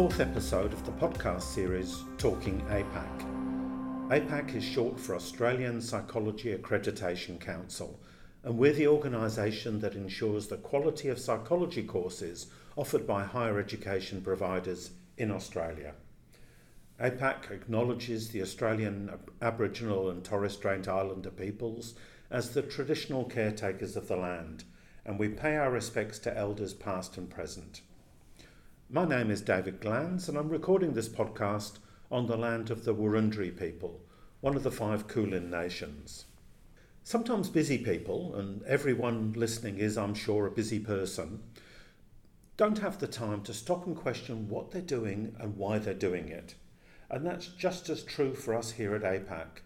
fourth episode of the podcast series Talking APAC. APAC is short for Australian Psychology Accreditation Council, and we're the organisation that ensures the quality of psychology courses offered by higher education providers in Australia. APAC acknowledges the Australian Aboriginal and Torres Strait Islander peoples as the traditional caretakers of the land, and we pay our respects to elders past and present. My name is David Glanz, and I'm recording this podcast on the land of the Wurundjeri people, one of the five Kulin nations. Sometimes busy people, and everyone listening is, I'm sure, a busy person, don't have the time to stop and question what they're doing and why they're doing it. And that's just as true for us here at APAC.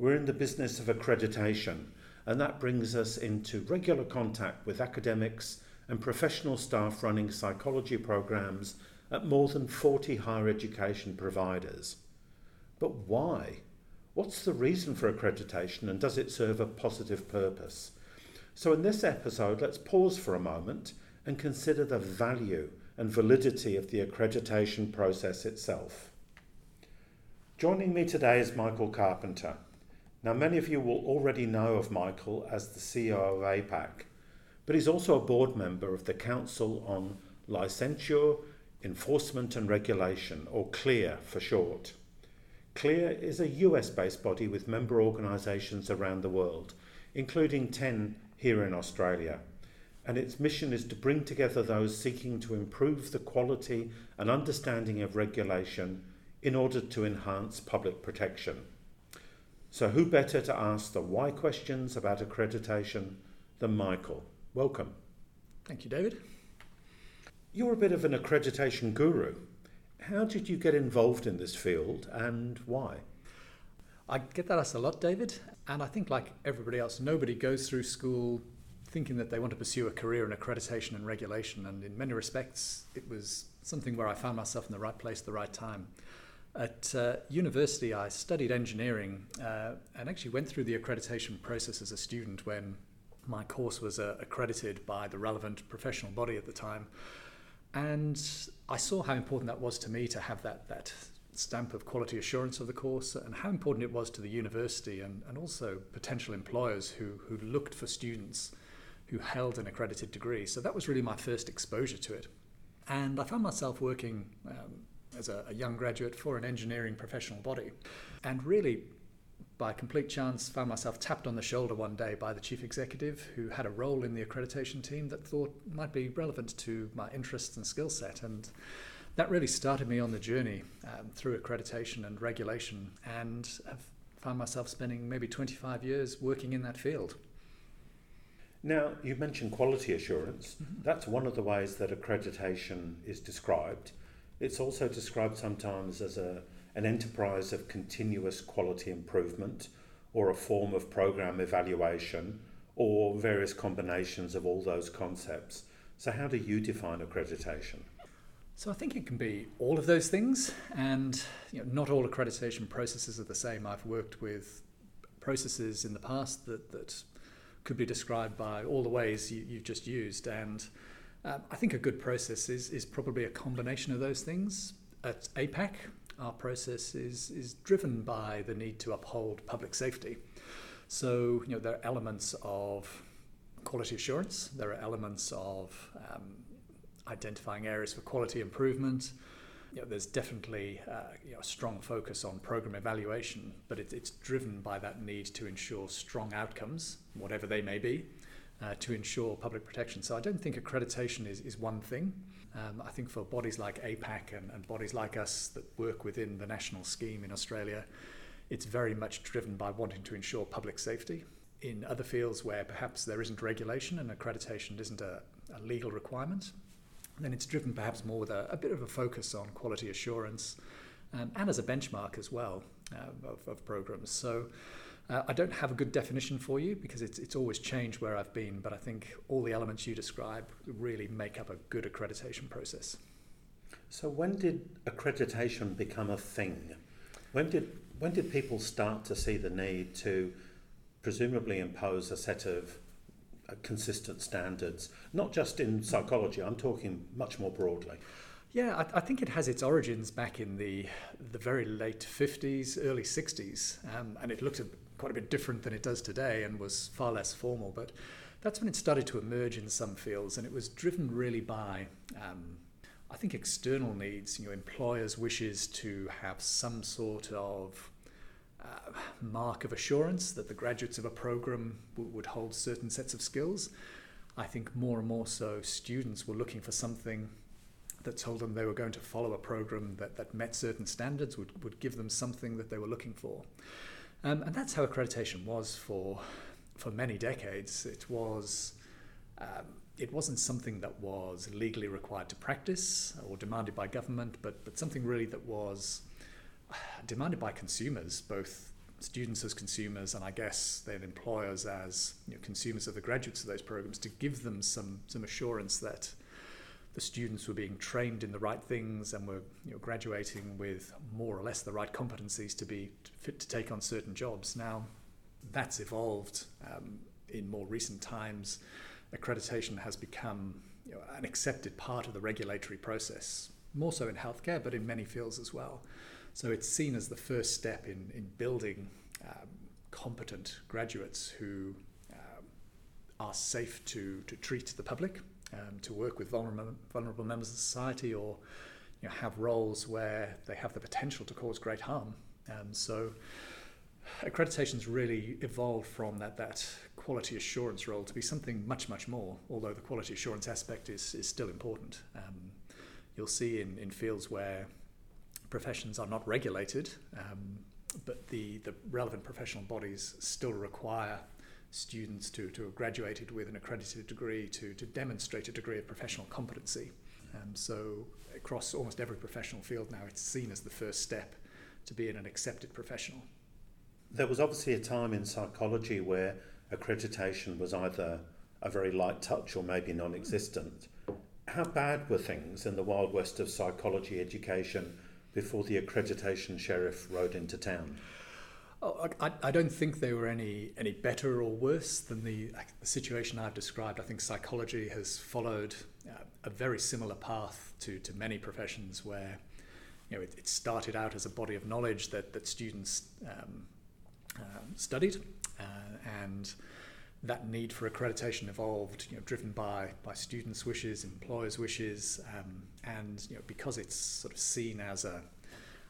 We're in the business of accreditation, and that brings us into regular contact with academics and professional staff running psychology programs at more than 40 higher education providers. But why? What's the reason for accreditation and does it serve a positive purpose? So, in this episode, let's pause for a moment and consider the value and validity of the accreditation process itself. Joining me today is Michael Carpenter. Now, many of you will already know of Michael as the CEO of APAC but he's also a board member of the Council on Licensure, Enforcement and Regulation, or CLEAR for short. CLEAR is a US based body with member organisations around the world, including 10 here in Australia. And its mission is to bring together those seeking to improve the quality and understanding of regulation in order to enhance public protection. So, who better to ask the why questions about accreditation than Michael? Welcome. Thank you, David. You're a bit of an accreditation guru. How did you get involved in this field and why? I get that asked a lot, David. And I think, like everybody else, nobody goes through school thinking that they want to pursue a career in accreditation and regulation. And in many respects, it was something where I found myself in the right place at the right time. At uh, university, I studied engineering uh, and actually went through the accreditation process as a student when my course was uh, accredited by the relevant professional body at the time. And I saw how important that was to me to have that, that stamp of quality assurance of the course and how important it was to the university and, and also potential employers who, who looked for students who held an accredited degree. So that was really my first exposure to it. And I found myself working um, as a, a young graduate for an engineering professional body and really by complete chance, found myself tapped on the shoulder one day by the chief executive who had a role in the accreditation team that thought might be relevant to my interests and skill set. And that really started me on the journey um, through accreditation and regulation, and have found myself spending maybe 25 years working in that field. Now, you mentioned quality assurance. Mm-hmm. That's one of the ways that accreditation is described. It's also described sometimes as a an enterprise of continuous quality improvement or a form of program evaluation or various combinations of all those concepts. So, how do you define accreditation? So, I think it can be all of those things, and you know, not all accreditation processes are the same. I've worked with processes in the past that, that could be described by all the ways you, have just used, and um, I think a good process is, is probably a combination of those things. At APAC, our process is, is driven by the need to uphold public safety. So, you know, there are elements of quality assurance, there are elements of um, identifying areas for quality improvement. You know, there's definitely uh, you know, a strong focus on program evaluation, but it, it's driven by that need to ensure strong outcomes, whatever they may be, uh, to ensure public protection. So I don't think accreditation is, is one thing. Um, I think for bodies like APAC and, and bodies like us that work within the national scheme in Australia, it's very much driven by wanting to ensure public safety. In other fields where perhaps there isn't regulation and accreditation isn't a, a legal requirement, then it's driven perhaps more with a, a bit of a focus on quality assurance um, and as a benchmark as well uh, of, of programs. So uh, I don't have a good definition for you because it's, it's always changed where I've been, but I think all the elements you describe really make up a good accreditation process. So, when did accreditation become a thing? When did, when did people start to see the need to presumably impose a set of uh, consistent standards, not just in psychology, I'm talking much more broadly? Yeah, I, I, think it has its origins back in the the very late 50s, early 60s, um, and it looked a, quite a bit different than it does today and was far less formal. But that's when it started to emerge in some fields, and it was driven really by, um, I think, external needs. You know, employers' wishes to have some sort of uh, mark of assurance that the graduates of a program w- would hold certain sets of skills. I think more and more so, students were looking for something that told them they were going to follow a program that, that met certain standards, would, would give them something that they were looking for. Um, and that's how accreditation was for, for many decades. It was. Um, it wasn't something that was legally required to practice or demanded by government, but, but something really that was demanded by consumers, both students as consumers and I guess then employers as you know, consumers of the graduates of those programs to give them some some assurance that the students were being trained in the right things and were you know, graduating with more or less the right competencies to be fit to take on certain jobs. Now, that's evolved um, in more recent times. Accreditation has become you know, an accepted part of the regulatory process, more so in healthcare, but in many fields as well. So it's seen as the first step in, in building um, competent graduates who um, are safe to, to treat the public um, to work with vulnerable, vulnerable members of society or you know, have roles where they have the potential to cause great harm. Um, so accreditation's really evolved from that, that quality assurance role to be something much, much more, although the quality assurance aspect is, is still important. Um, you'll see in, in fields where professions are not regulated, um, but the, the relevant professional bodies still require students to, to have graduated with an accredited degree to, to demonstrate a degree of professional competency. Um, so across almost every professional field now, it's seen as the first step to being an accepted professional. There was obviously a time in psychology where accreditation was either a very light touch or maybe non existent. How bad were things in the Wild West of psychology education before the accreditation sheriff rode into town? Oh, I, I don't think they were any any better or worse than the, the situation I've described. I think psychology has followed uh, a very similar path to, to many professions where you know it, it started out as a body of knowledge that that students um, um, studied, uh, and that need for accreditation evolved, you know, driven by by students' wishes, employers' wishes, um, and you know because it's sort of seen as a,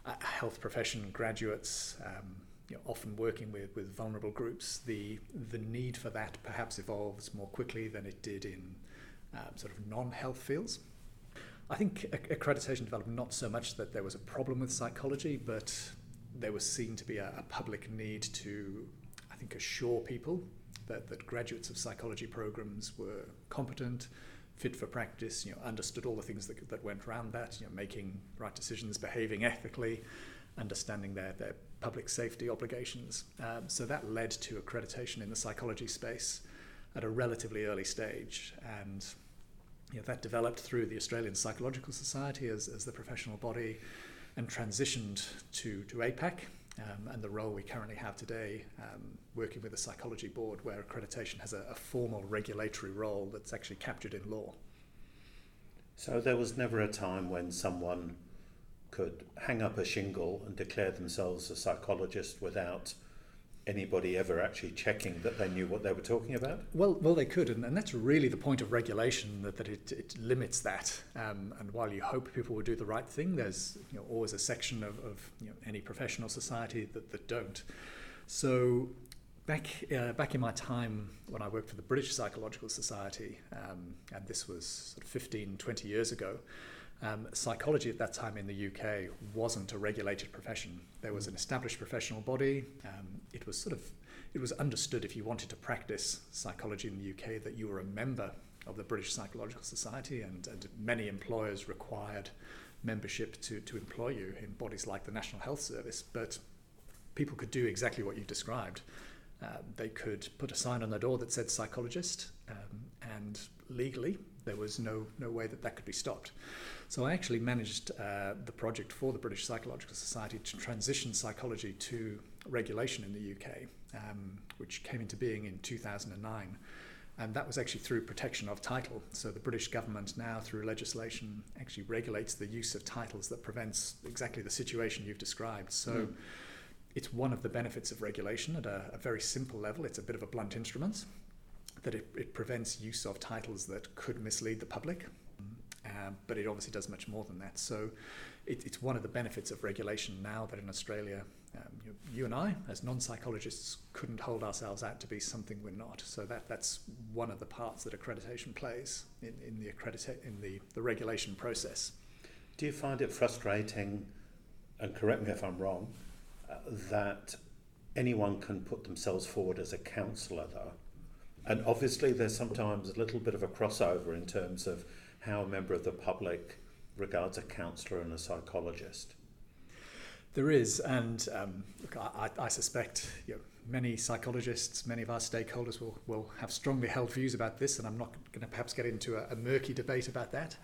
a health profession, graduates. Um, you know, often working with, with vulnerable groups, the the need for that perhaps evolves more quickly than it did in um, sort of non-health fields. I think accreditation developed not so much that there was a problem with psychology, but there was seen to be a, a public need to, I think, assure people that, that graduates of psychology programs were competent, fit for practice, you know, understood all the things that, that went around that, you know, making right decisions, behaving ethically, understanding their, their public safety obligations. Um, so that led to accreditation in the psychology space at a relatively early stage. And you know, that developed through the Australian Psychological Society as, as the professional body and transitioned to, to APAC um, and the role we currently have today, um, working with the Psychology Board, where accreditation has a, a formal regulatory role that's actually captured in law. So there was never a time when someone could hang up a shingle and declare themselves a psychologist without anybody ever actually checking that they knew what they were talking about? Well, well, they could, and, and that's really the point of regulation that, that it, it limits that. Um, and while you hope people will do the right thing, there's you know, always a section of, of you know, any professional society that, that don't. So back uh, back in my time when I worked for the British Psychological Society, um, and this was sort of 15, 20 years ago. Um, psychology at that time in the UK wasn't a regulated profession. There was an established professional body. Um, it was sort of it was understood if you wanted to practice psychology in the UK that you were a member of the British Psychological Society, and, and many employers required membership to, to employ you in bodies like the National Health Service. But people could do exactly what you described. Um, they could put a sign on the door that said psychologist, um, and legally there was no no way that that could be stopped. So I actually managed uh, the project for the British Psychological Society to transition psychology to regulation in the UK, um, which came into being in 2009. And that was actually through protection of title. So the British government now, through legislation, actually regulates the use of titles that prevents exactly the situation you've described. So mm. it's one of the benefits of regulation at a, a, very simple level. It's a bit of a blunt instrument that it, it prevents use of titles that could mislead the public. Um, but it obviously does much more than that. So it, it's one of the benefits of regulation now that in Australia um, you, you, and I, as non-psychologists, couldn't hold ourselves out to be something we're not. So that, that's one of the parts that accreditation plays in, in the accredita- in the, the regulation process. Do you find it frustrating, and correct me if I'm wrong, uh, that anyone can put themselves forward as a counsellor though? And obviously there's sometimes a little bit of a crossover in terms of how a member of the public regards a counsellor and a psychologist. There is, and um, look, I, I suspect you know, many psychologists, many of our stakeholders will, will have strongly held views about this, and I'm not going to perhaps get into a, a, murky debate about that.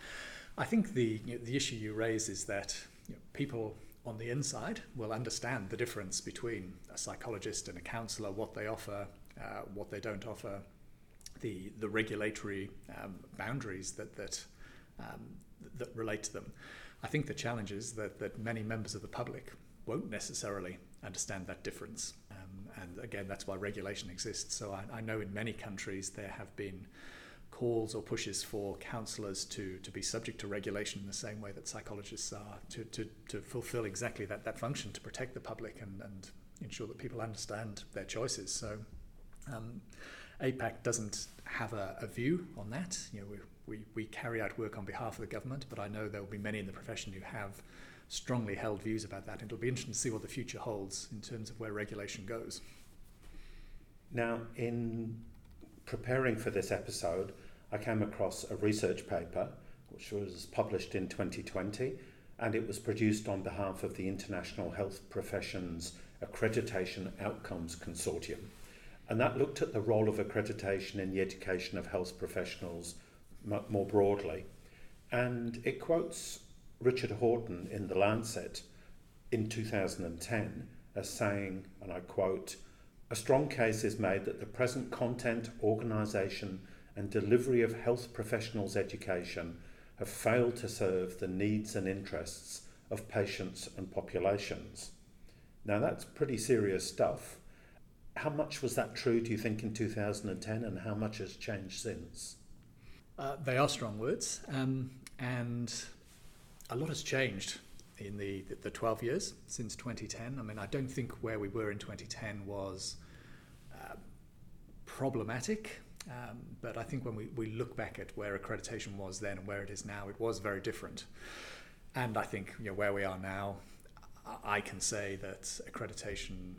I think the, you know, the issue you raise is that you know, people on the inside will understand the difference between a psychologist and a counsellor, what they offer, uh, what they don't offer, the, the regulatory um, boundaries that, that, um, that relate to them. I think the challenge is that, that many members of the public won't necessarily understand that difference. Um, and again, that's why regulation exists. So I, I, know in many countries there have been calls or pushes for counsellors to, to be subject to regulation in the same way that psychologists are, to, to, to fulfill exactly that, that function to protect the public and, and ensure that people understand their choices. So um, APAC doesn't have a, a, view on that. You know, we, we, we carry out work on behalf of the government, but I know there will be many in the profession who have strongly held views about that. It'll be interesting to see what the future holds in terms of where regulation goes. Now, in preparing for this episode, I came across a research paper which was published in 2020 and it was produced on behalf of the International Health Professions Accreditation Outcomes Consortium. And that looked at the role of accreditation in the education of health professionals more broadly. And it quotes Richard Horton in The Lancet in 2010 as saying, and I quote, a strong case is made that the present content, organisation, and delivery of health professionals' education have failed to serve the needs and interests of patients and populations. Now, that's pretty serious stuff. How much was that true, do you think, in 2010, and how much has changed since? Uh, they are strong words, um, and a lot has changed in the, the 12 years since 2010. I mean, I don't think where we were in 2010 was uh, problematic, um, but I think when we, we look back at where accreditation was then and where it is now, it was very different. And I think you know, where we are now, I can say that accreditation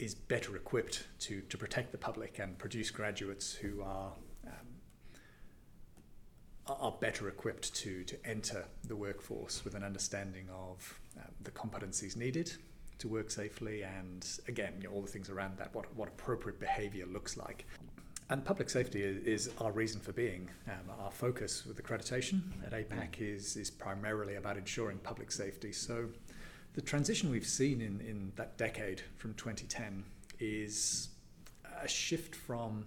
is better equipped to, to protect the public and produce graduates who are are better equipped to, to enter the workforce with an understanding of um, the competencies needed to work safely and again you know, all the things around that what, what appropriate behavior looks like. And public safety is, is our reason for being. Um, our focus with accreditation at APAC is, is primarily about ensuring public safety. So the transition we've seen in, in that decade from 2010 is a shift from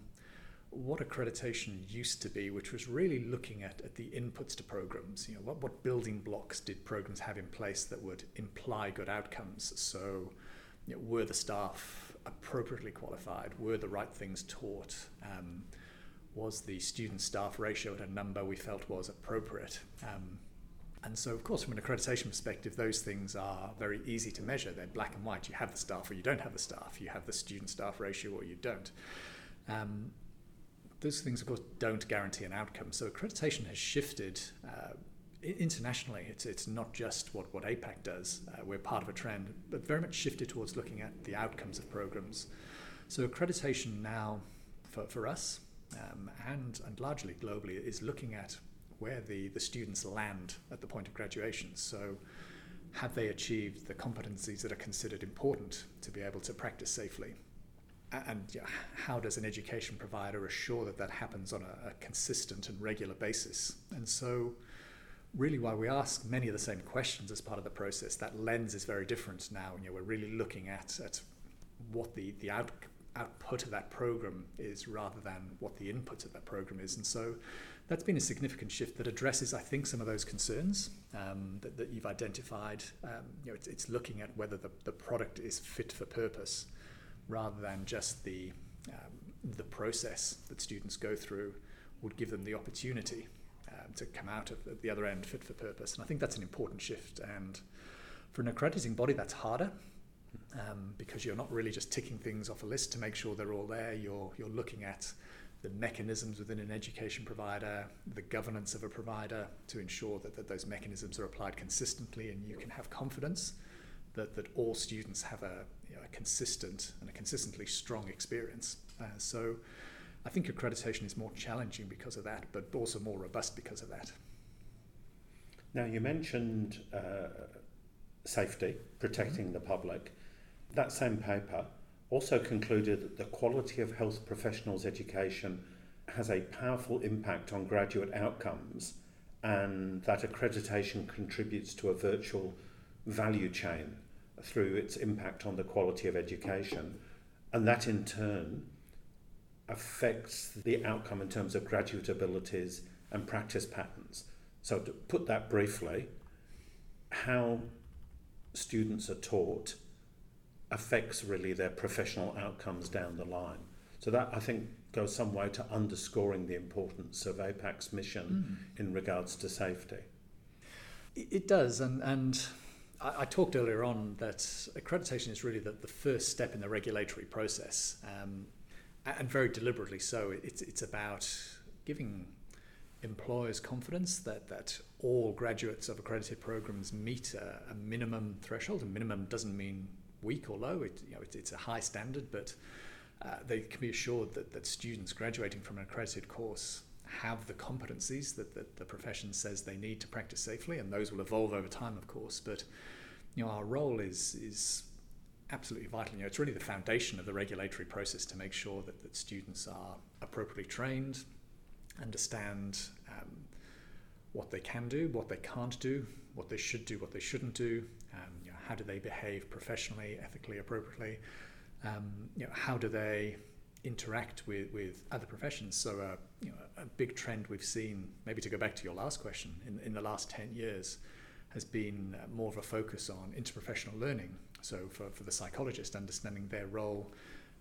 what accreditation used to be, which was really looking at, at the inputs to programs. You know, what, what building blocks did programs have in place that would imply good outcomes? So, you know, were the staff appropriately qualified? Were the right things taught? Um, was the student staff ratio at a number we felt was appropriate? Um, and so, of course, from an accreditation perspective, those things are very easy to measure. They're black and white. You have the staff or you don't have the staff. You have the student staff ratio or you don't. Um, those things, of course, don't guarantee an outcome. So accreditation has shifted uh, internationally. It's, it's not just what, what APAC does. Uh, we're part of a trend, but very much shifted towards looking at the outcomes of programs. So accreditation now, for, for us, um, and, and largely globally, is looking at where the, the students land at the point of graduation. So have they achieved the competencies that are considered important to be able to practice safely? and you know, how does an education provider assure that that happens on a, a, consistent and regular basis? And so, really, while we ask many of the same questions as part of the process, that lens is very different now. You know, we're really looking at, at what the, the out, output of that program is rather than what the input of that program is. And so that's been a significant shift that addresses, I think, some of those concerns um, that, that, you've identified. Um, you know, it's, it's, looking at whether the, the product is fit for purpose rather than just the, um, the process that students go through would give them the opportunity um, to come out of the other end fit for purpose. And I think that's an important shift. And for an accrediting body, that's harder um, because you're not really just ticking things off a list to make sure they're all there. You're, you're looking at the mechanisms within an education provider, the governance of a provider to ensure that, that those mechanisms are applied consistently and you can have confidence that, that all students have a, you know, a consistent and a consistently strong experience. Uh, so I think accreditation is more challenging because of that, but also more robust because of that. Now, you mentioned uh, safety, protecting mm-hmm. the public. That same paper also concluded that the quality of health professionals' education has a powerful impact on graduate outcomes and that accreditation contributes to a virtual value chain through its impact on the quality of education. And that in turn affects the outcome in terms of graduate abilities and practice patterns. So, to put that briefly, how students are taught affects really their professional outcomes down the line. So that I think goes some way to underscoring the importance of APAC's mission mm. in regards to safety. It does, and and I, I, talked earlier on that accreditation is really the, the first step in the regulatory process, um, and very deliberately so. It's it's about giving employers confidence that, that all graduates of accredited programs meet a, a minimum threshold. A minimum doesn't mean weak or low. It, you know, it, it's a high standard, but uh, they can be assured that, that students graduating from an accredited course have the competencies that, that the profession says they need to practice safely, and those will evolve over time, of course. But you know, our role is is absolutely vital. You know, it's really the foundation of the regulatory process to make sure that, that students are appropriately trained, understand um, what they can do, what they can't do, what they should do, what they shouldn't do, um, how do they behave professionally, ethically, appropriately, um, you know, how do they interact with, with other professions. So, uh, you know, a big trend we've seen, maybe to go back to your last question, in, in the last 10 years, has been uh, more of a focus on interprofessional learning. So, for, for the psychologist, understanding their role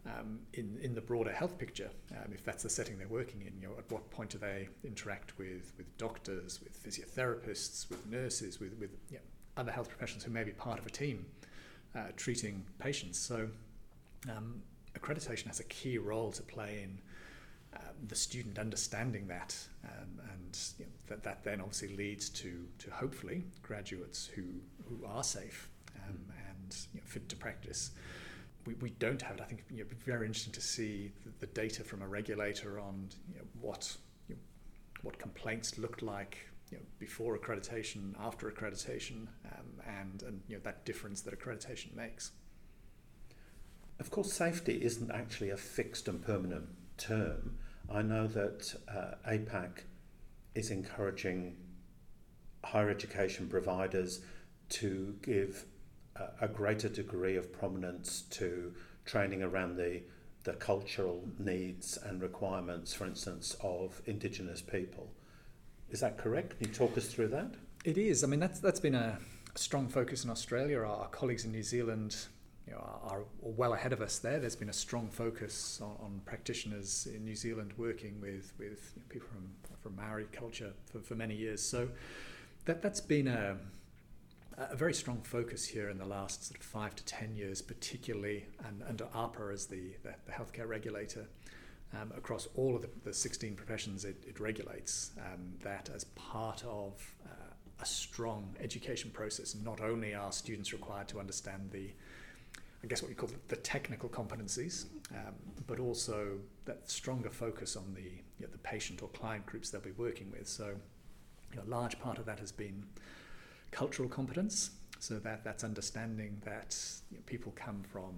um, in, in the broader health picture, um, if that's the setting they're working in. You know, at what point do they interact with, with doctors, with physiotherapists, with nurses, with, with you know, other health professionals who may be part of a team uh, treating patients? So, um, accreditation has a key role to play in um, the student understanding that, um, and you know, that, that then obviously leads to, to hopefully graduates who, who are safe um, and you know, fit to practice we, we don't have it. I think you know, it'd be very interesting to see the, the data from a regulator on what what complaints looked like you know, before accreditation, after accreditation, um, and and you know that difference that accreditation makes. Of course, safety isn't actually a fixed and permanent term. I know that uh, APAC is encouraging higher education providers to give a, greater degree of prominence to training around the the cultural needs and requirements, for instance, of Indigenous people. Is that correct? Can you talk us through that? It is. I mean, that's that's been a strong focus in Australia. Our, colleagues in New Zealand you know, are, are, well ahead of us there. There's been a strong focus on, on practitioners in New Zealand working with, with you know, people from, from Maori culture for, for many years. So that, that's been a, a very strong focus here in the last sort of five to ten years, particularly and under AHPRA as the, the, the healthcare regulator. Um, across all of the, the 16 professions it, it regulates, um, that as part of uh, a strong education process, not only are students required to understand the, I guess what we call the, the technical competencies, um, but also that stronger focus on the, you know, the patient or client groups they'll be working with. So, you know, a large part of that has been cultural competence. So that that's understanding that you know, people come from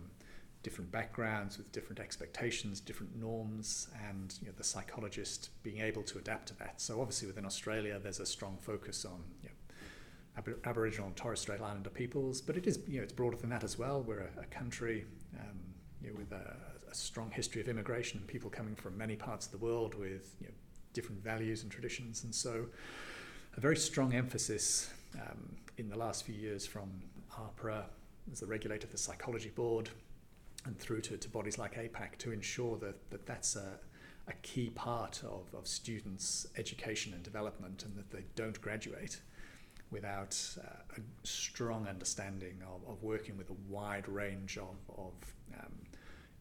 different backgrounds with different expectations, different norms, and you know, the psychologist being able to adapt to that. So obviously within Australia, there's a strong focus on you know, Ab- Aboriginal and Torres Strait Islander peoples, but it is you know it's broader than that as well. We're a, a country um, you know, with a, a, strong history of immigration, and people coming from many parts of the world with you know, different values and traditions. And so, a very strong emphasis um, in the last few years from AHPRA as the regulator of the psychology board and through to, to bodies like APAC to ensure that, that that's a, a key part of, of students' education and development and that they don't graduate without uh, a strong understanding of, of working with a wide range of, of um,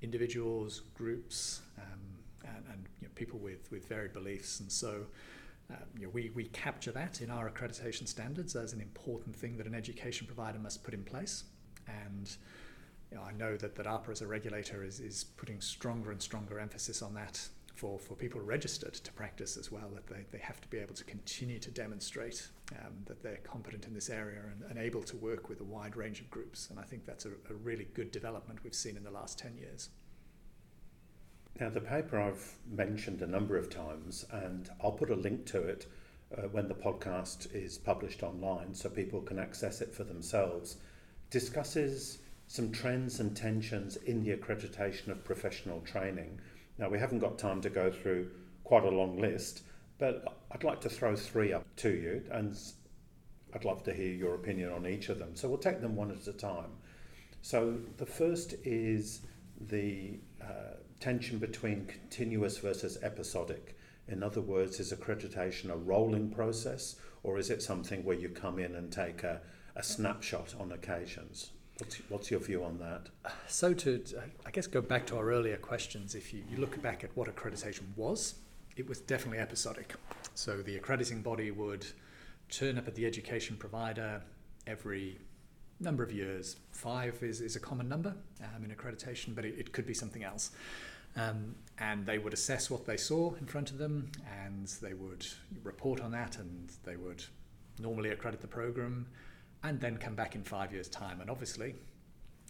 individuals, groups, um, and, and you know, people with, with varied beliefs. And so uh, you know, we, we capture that in our accreditation standards as an important thing that an education provider must put in place. And you know, I know that, that AHPRA as a regulator is, is putting stronger and stronger emphasis on that for, for people registered to practice as well, that they, they have to be able to continue to demonstrate um, that they're competent in this area and, and, able to work with a wide range of groups. And I think that's a, a really good development we've seen in the last 10 years. Now, the paper I've mentioned a number of times, and I'll put a link to it uh, when the podcast is published online so people can access it for themselves, discusses some trends and tensions in the accreditation of professional training. Now, we haven't got time to go through quite a long list, but I'd like to throw three up to you, and I'd love to hear your opinion on each of them. So we'll take them one at a time. So the first is the uh, tension between continuous versus episodic. In other words, is accreditation a rolling process or is it something where you come in and take a, a snapshot on occasions? What's, what's your view on that? So, to, I guess, go back to our earlier questions, if you, you look back at what accreditation was, it was definitely episodic. So, the accrediting body would turn up at the education provider every number of years. Five is, is a common number um, in accreditation, but it, it could be something else. Um, and they would assess what they saw in front of them and they would report on that and they would normally accredit the program and then come back in five years' time. And obviously,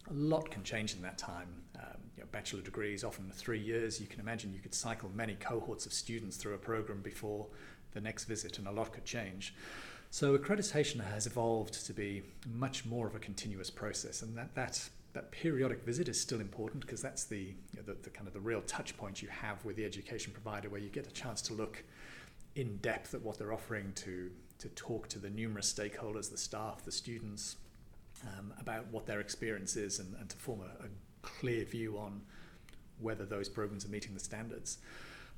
a lot can change in that time. Um, bachelor degrees, often three years. You can imagine you could cycle many cohorts of students through a program before the next visit, and a lot could change. So accreditation has evolved to be much more of a continuous process, and that that that periodic visit is still important because that's the, you know, the, the kind of the real touch point you have with the education provider where you get a chance to look in depth at what they're offering to to talk to the numerous stakeholders the staff the students um, about what their experience is and, and to form a, a clear view on whether those programs are meeting the standards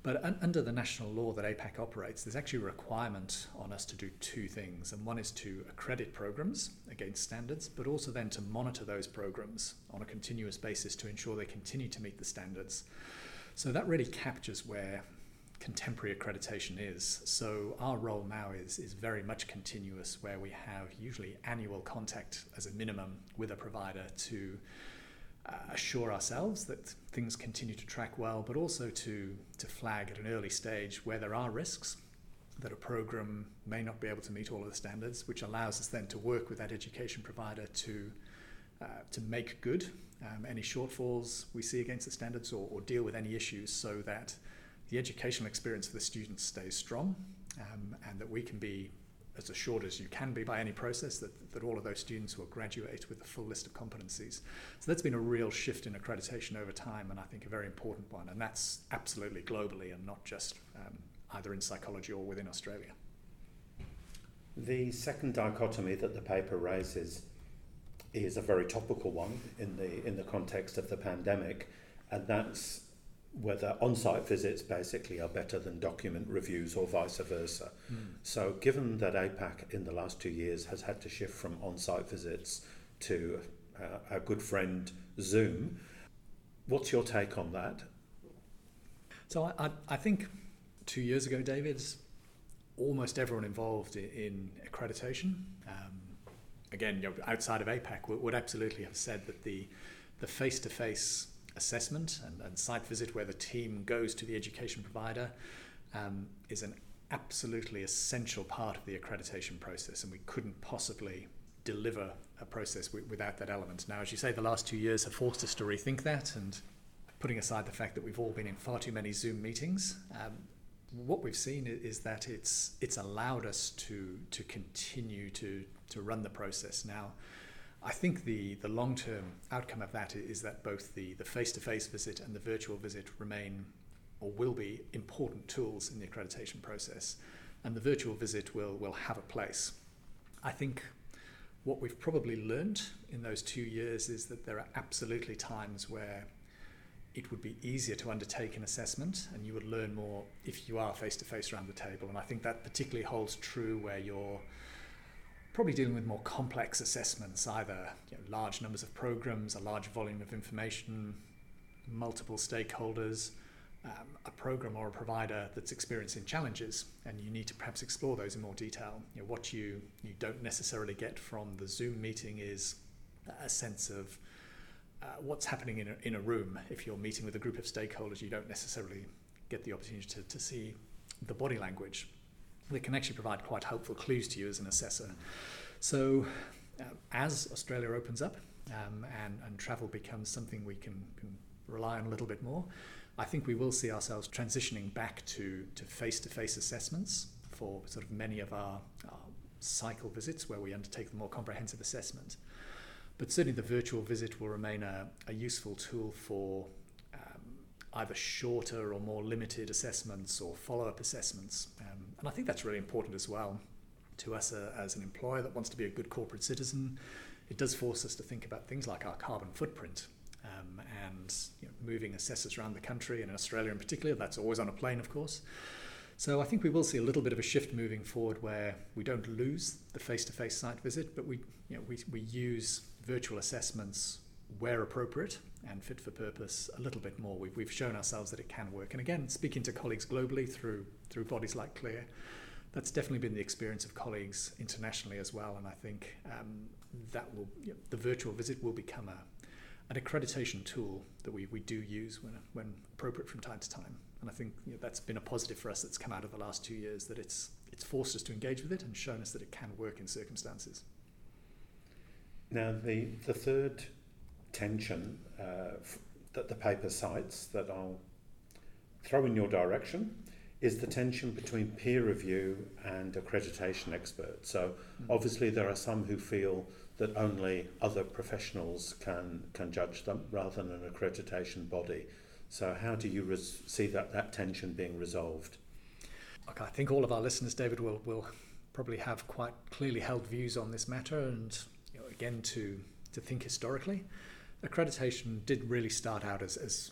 but un- under the national law that APAC operates, there's actually a requirement on us to do two things. And one is to accredit programs against standards, but also then to monitor those programs on a continuous basis to ensure they continue to meet the standards. So that really captures where contemporary accreditation is. So our role now is, is very much continuous, where we have usually annual contact as a minimum with a provider to uh, assure ourselves that things continue to track well, but also to, to flag at an early stage where there are risks that a program may not be able to meet all of the standards, which allows us then to work with that education provider to, uh, to make good um, any shortfalls we see against the standards or, or, deal with any issues so that the educational experience for the students stays strong um, and that we can be as assured as you can be by any process that, that all of those students will graduate with a full list of competencies. So that's been a real shift in accreditation over time, and I think a very important one. And that's absolutely globally and not just um, either in psychology or within Australia. The second dichotomy that the paper raises is a very topical one in the in the context of the pandemic, and that's whether on-site visits basically are better than document reviews or vice versa. Mm. So given that APAC in the last two years has had to shift from on-site visits to uh, our good friend Zoom, what's your take on that? So I, I think two years ago, David, almost everyone involved in, accreditation, um, again, you know, outside of APAC, would, would absolutely have said that the the face-to-face assessment and, and site visit where the team goes to the education provider um, is an absolutely essential part of the accreditation process, and we couldn't possibly deliver a process w- without that element. Now, as you say, the last two years have forced us to rethink that, and putting aside the fact that we've all been in far too many Zoom meetings, um, what we've seen is that it's it's allowed us to to continue to to run the process now. I think the, the long term outcome of that is that both the, the face-to-face visit and the virtual visit remain or will be important tools in the accreditation process, and the virtual visit will, will have a place. I think what we've probably learned in those two years is that there are absolutely times where it would be easier to undertake an assessment and you would learn more if you are face to face around the table. And I think that particularly holds true where you're probably dealing with more complex assessments, either you know, large numbers of programs, a large volume of information, multiple stakeholders, um, a program or a provider that's experiencing challenges, and you need to perhaps explore those in more detail. You know, what you, you don't necessarily get from the Zoom meeting is a sense of uh, what's happening in a, in a room. If you're meeting with a group of stakeholders, you don't necessarily get the opportunity to, to see the body language. They can actually provide quite helpful clues to you as an assessor. So, uh, as Australia opens up um, and, and travel becomes something we can, can rely on a little bit more, I think we will see ourselves transitioning back to, to face-to-face assessments for sort of many of our, our cycle visits where we undertake the more comprehensive assessment. But certainly the virtual visit will remain a, a useful tool for um, either shorter or more limited assessments or follow-up assessments. Um, and I think that's really important as well to us uh, as an employer that wants to be a good corporate citizen. It does force us to think about things like our carbon footprint um, and you know, moving assessors around the country and in Australia in particular. That's always on a plane, of course. So I think we will see a little bit of a shift moving forward where we don't lose the face-to-face site visit, but we, you know, we, we use virtual assessments where appropriate and fit for purpose a little bit more. We've, we've shown ourselves that it can work. And again, speaking to colleagues globally through, through bodies like CLEAR, that's definitely been the experience of colleagues internationally as well. And I think um, that will, you know, the virtual visit will become a, an accreditation tool that we, we do use when, when appropriate from time to time. And I think you know, that's been a positive for us that's come out of the last two years that it's, it's forced us to engage with it and shown us that it can work in circumstances. Now, the, the third tension uh, that the paper cites that I'll throw in your direction is the tension between peer review and accreditation experts. So, mm. obviously, there are some who feel that only other professionals can can judge them rather than an accreditation body. So how do you res- see that that tension being resolved? Okay, I think all of our listeners, David, will will probably have quite clearly held views on this matter, and you know, again to to think historically, accreditation did really start out as, as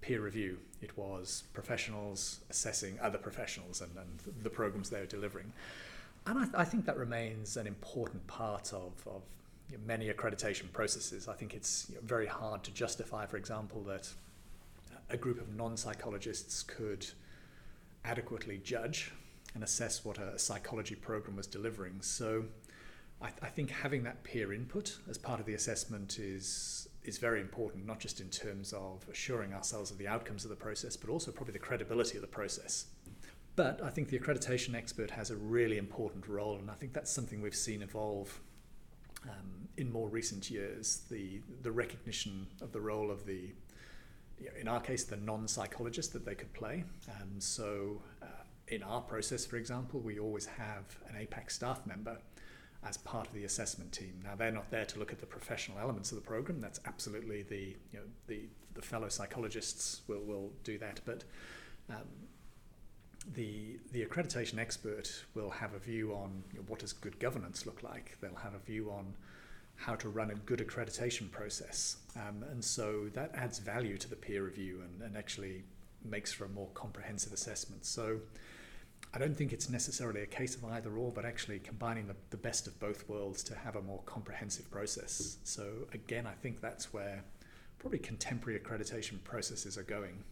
peer review. It was professionals assessing other professionals and, and the programs they're delivering. And I, I, think that remains an important part of, of you know, many accreditation processes. I think it's you know, very hard to justify, for example, that a group of non psychologists could adequately judge and assess what a psychology program was delivering. So I, th- I, think having that peer input as part of the assessment is is very important, not just in terms of assuring ourselves of the outcomes of the process, but also probably the credibility of the process. But I think the accreditation expert has a really important role, and I think that's something we've seen evolve um, in more recent years, the, the recognition of the role of the, you know, in our case, the non psychologist that they could play. Um, so, uh, in our process, for example, we always have an APAC staff member as part of the assessment team. Now, they're not there to look at the professional elements of the program. That's absolutely the, you know, the, the fellow psychologists will, will do that. But um, the the accreditation expert will have a view on you know, what does good governance look like. They'll have a view on how to run a good accreditation process, um, and so that adds value to the peer review and, and actually makes for a more comprehensive assessment. So. I don't think it's necessarily a case of either or, but actually combining the, the best of both worlds to have a more comprehensive process. So, again, I think that's where probably contemporary accreditation processes are going.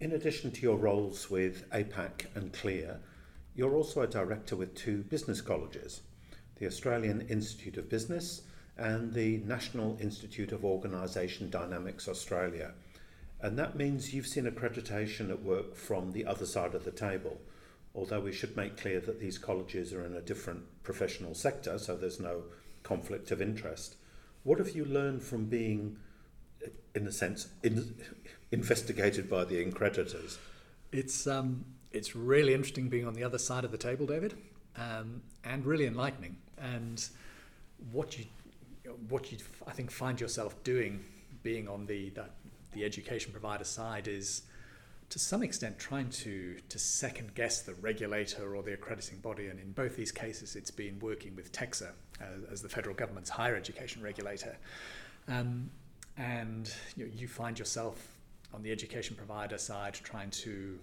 In addition to your roles with APAC and CLEAR, you're also a director with two business colleges the Australian Institute of Business and the National Institute of Organisation Dynamics Australia. And that means you've seen accreditation at work from the other side of the table. Although we should make clear that these colleges are in a different professional sector, so there's no conflict of interest. What have you learned from being, in a sense, in, investigated by the accreditors. It's um, it's really interesting being on the other side of the table, David, um, and really enlightening. And what you what you I think find yourself doing, being on the that, the education provider side, is to some extent trying to to second guess the regulator or the accrediting body. And in both these cases, it's been working with TEQSA as, as the federal government's higher education regulator. Um, and you, know, you find yourself on the education provider side trying to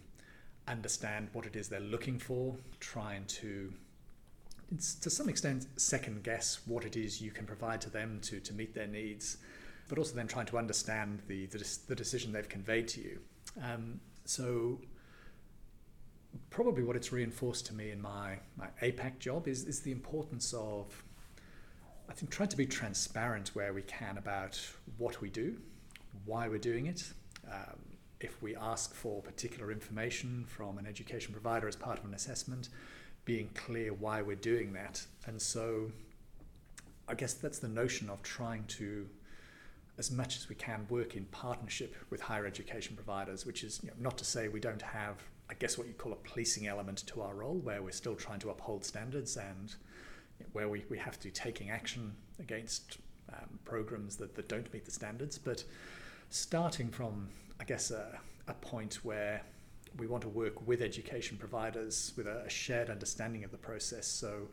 understand what it is they're looking for, trying to to some extent second guess what it is you can provide to them to, to meet their needs, but also then trying to understand the, the, the decision they've conveyed to you. Um, so probably what it's reinforced to me in my, my APAC job is, is the importance of I think trying to be transparent where we can about what we do, why we're doing it, um, if we ask for particular information from an education provider as part of an assessment, being clear why we're doing that. And so I guess that's the notion of trying to, as much as we can, work in partnership with higher education providers, which is you know, not to say we don't have, I guess, what you call a policing element to our role, where we're still trying to uphold standards and you know, where we, we have to be taking action against um, programs that, that don't meet the standards. But starting from, I guess, a, a point where we want to work with education providers with a, shared understanding of the process. So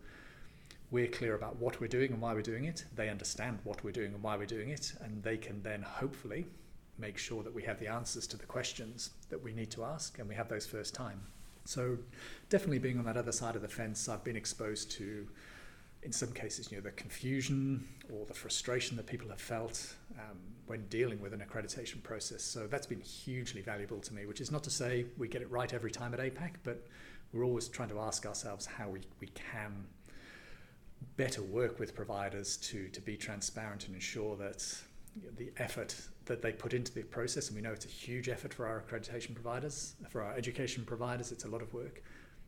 we're clear about what we're doing and why we're doing it. They understand what we're doing and why we're doing it, and they can then hopefully make sure that we have the answers to the questions that we need to ask, and we have those first time. So definitely being on that other side of the fence, I've been exposed to in some cases, you know, the confusion or the frustration that people have felt um, when dealing with an accreditation process. So that's been hugely valuable to me, which is not to say we get it right every time at APAC, but we're always trying to ask ourselves how we, we can better work with providers to, to be transparent and ensure that the effort that they put into the process, and we know it's a huge effort for our accreditation providers, for our education providers, it's a lot of work,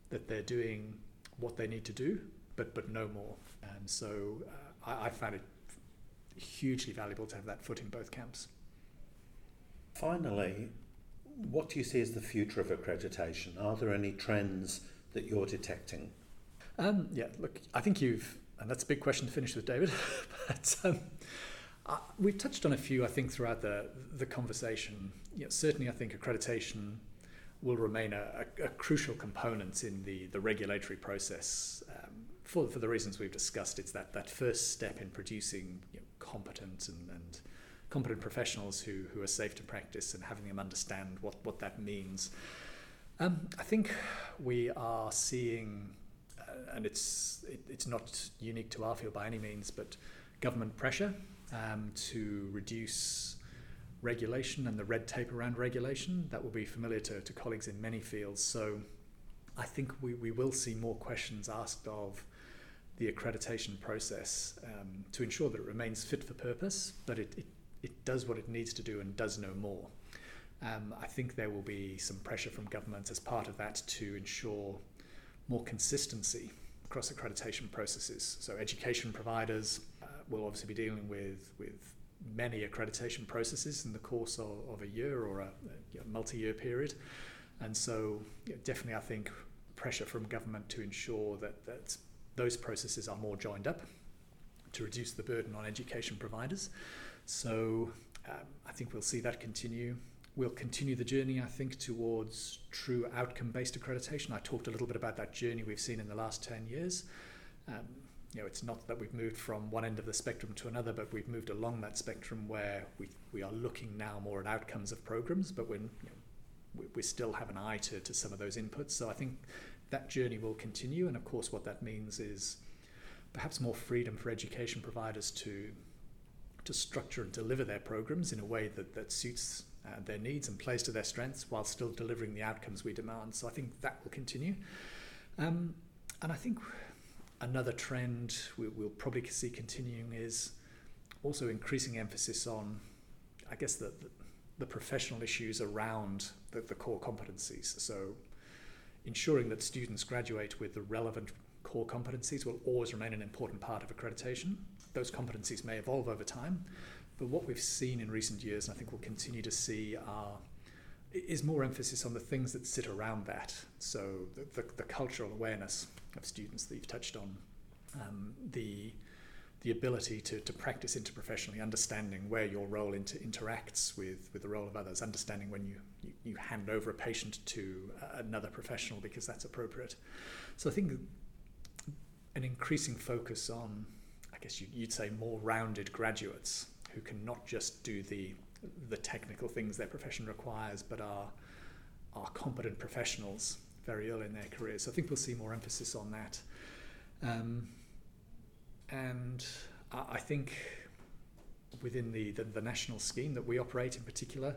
that they're doing what they need to do but but no more. And so uh, I, I found it hugely valuable to have that foot in both camps. Finally, what do you see as the future of accreditation? Are there any trends that you're detecting? Um, yeah, look, I think you've, and that's a big question to finish with, David. but um, uh, we've touched on a few, I think, throughout the the conversation. You know, certainly, I think accreditation will remain a, a, a, crucial component in the the regulatory process. Um, for, for the reasons we've discussed, it's that, that first step in producing you know, competent and, and competent professionals who, who are safe to practice and having them understand what, what that means. Um, I think we are seeing, and it's it, it's not unique to our field by any means, but government pressure um, to reduce regulation and the red tape around regulation. That will be familiar to, to colleagues in many fields. So I think we, we will see more questions asked of the accreditation process um, to ensure that it remains fit for purpose, but it, it, it does what it needs to do and does no more. Um, I think there will be some pressure from governments as part of that to ensure more consistency across accreditation processes. So, education providers uh, will obviously be dealing with, with many accreditation processes in the course of, of a year or a, a multi year period. And so, definitely, I think pressure from government to ensure that, that those processes are more joined up to reduce the burden on education providers. So um, I think we'll see that continue. We'll continue the journey, I think, towards true outcome based accreditation. I talked a little bit about that journey we've seen in the last 10 years. Um, you know, it's not that we've moved from one end of the spectrum to another, but we've moved along that spectrum where we, we are looking now more at outcomes of programs, but when you know, we, we still have an eye to, to some of those inputs. So I think that journey will continue. And of course, what that means is perhaps more freedom for education providers to to structure and deliver their programs in a way that, that suits uh, their needs and plays to their strengths while still delivering the outcomes we demand. So I think that will continue. Um, and I think another trend we, will probably see continuing is also increasing emphasis on, I guess, the, the, the professional issues around the, the core competencies. So ensuring that students graduate with the relevant core competencies will always remain an important part of accreditation. Those competencies may evolve over time, but what we've seen in recent years, and I think we'll continue to see, are is more emphasis on the things that sit around that. So the, the, the cultural awareness of students that you've touched on, um, the the ability to, to practice interprofessionally, understanding where your role inter- interacts with, with the role of others, understanding when you, you, you hand over a patient to another professional because that's appropriate. So I think an increasing focus on, I guess you, you'd say, more rounded graduates who can not just do the the technical things their profession requires, but are are competent professionals very early in their careers. So I think we'll see more emphasis on that. Um, and I think within the, the, the, national scheme that we operate in particular,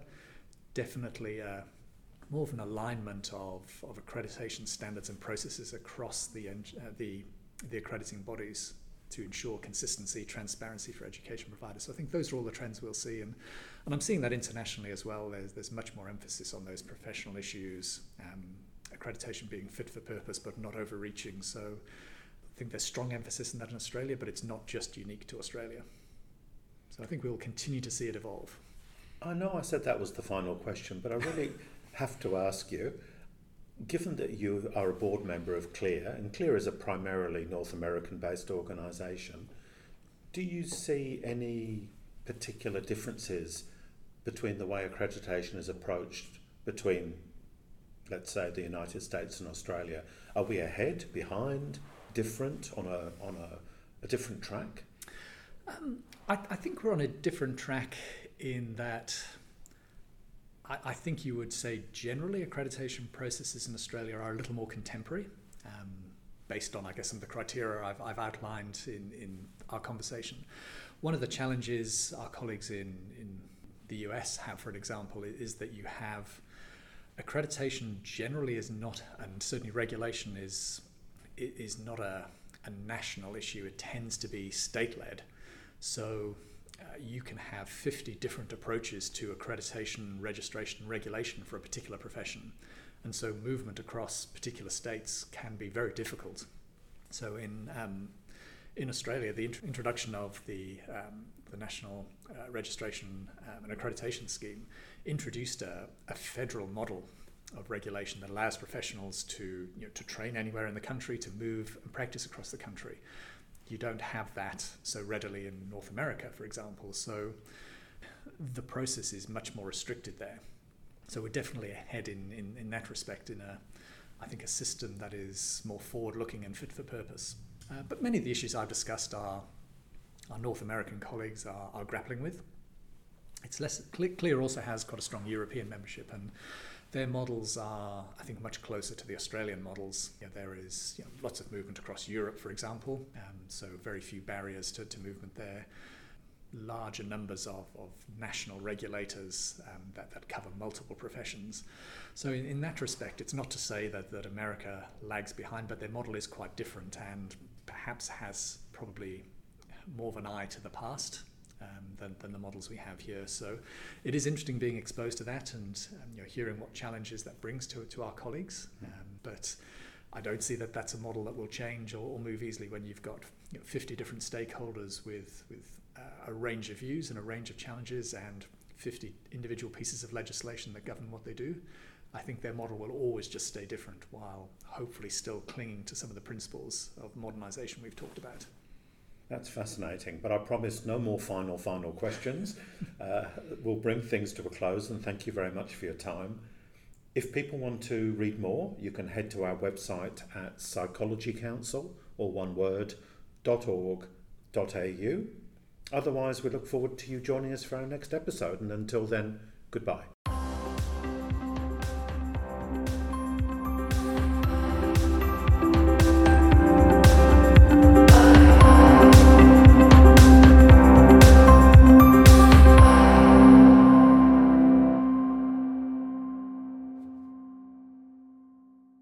definitely uh, more of an alignment of, of accreditation standards and processes across the, uh, the, the accrediting bodies to ensure consistency, transparency for education providers. So I think those are all the trends we'll see, and, and I'm seeing that internationally as well. There's, there's much more emphasis on those professional issues, um, accreditation being fit for purpose but not overreaching. So I think there's strong emphasis in that in Australia, but it's not just unique to Australia. So I think we'll continue to see it evolve. I know I said that was the final question, but I really have to ask you given that you are a board member of CLEAR, and CLEAR is a primarily North American based organisation, do you see any particular differences between the way accreditation is approached between, let's say, the United States and Australia? Are we ahead, behind, different, on a, on a, a different track? Um, I, I think we're on a different track in that I, I, think you would say generally accreditation processes in Australia are a little more contemporary, um, based on, I guess, some of the criteria I've, I've outlined in, in our conversation. One of the challenges our colleagues in, in the US have, for an example, is that you have accreditation generally is not, and certainly regulation is is not a, a national issue. It tends to be state led. So uh, you can have 50 different approaches to accreditation, registration, regulation for a particular profession. And so movement across particular states can be very difficult. So in, um, in Australia, the int- introduction of the, um, the National uh, Registration um, and Accreditation Scheme introduced a, a federal model of regulation that allows professionals to, you know, to train anywhere in the country, to move and practice across the country you don't have that so readily in North America, for example. So the process is much more restricted there. So we're definitely ahead in, in, in that respect in a, I think, a system that is more forward-looking and fit for purpose. Uh, but many of the issues I've discussed are our North American colleagues are, are grappling with. It's less clear also has quite a strong European membership and their models are, I think, much closer to the Australian models. You know, there is you know, lots of movement across Europe, for example, um, so very few barriers to, to movement there. Larger numbers of, of national regulators um, that, that cover multiple professions. So, in, in that respect, it's not to say that, that America lags behind, but their model is quite different and perhaps has probably more of an eye to the past um, than, than the models we have here. So it is interesting being exposed to that and um, you know, hearing what challenges that brings to, to our colleagues. Hmm. Um, but I don't see that that's a model that will change or, or move easily when you've got you know, 50 different stakeholders with, with uh, a range of views and a range of challenges and 50 individual pieces of legislation that govern what they do. I think their model will always just stay different while hopefully still clinging to some of the principles of modernisation we've talked about. That's fascinating, but I promise no more final, final questions. Uh, we'll bring things to a close and thank you very much for your time. If people want to read more, you can head to our website at psychologycouncil or one word .org.au. Otherwise, we look forward to you joining us for our next episode, and until then, goodbye.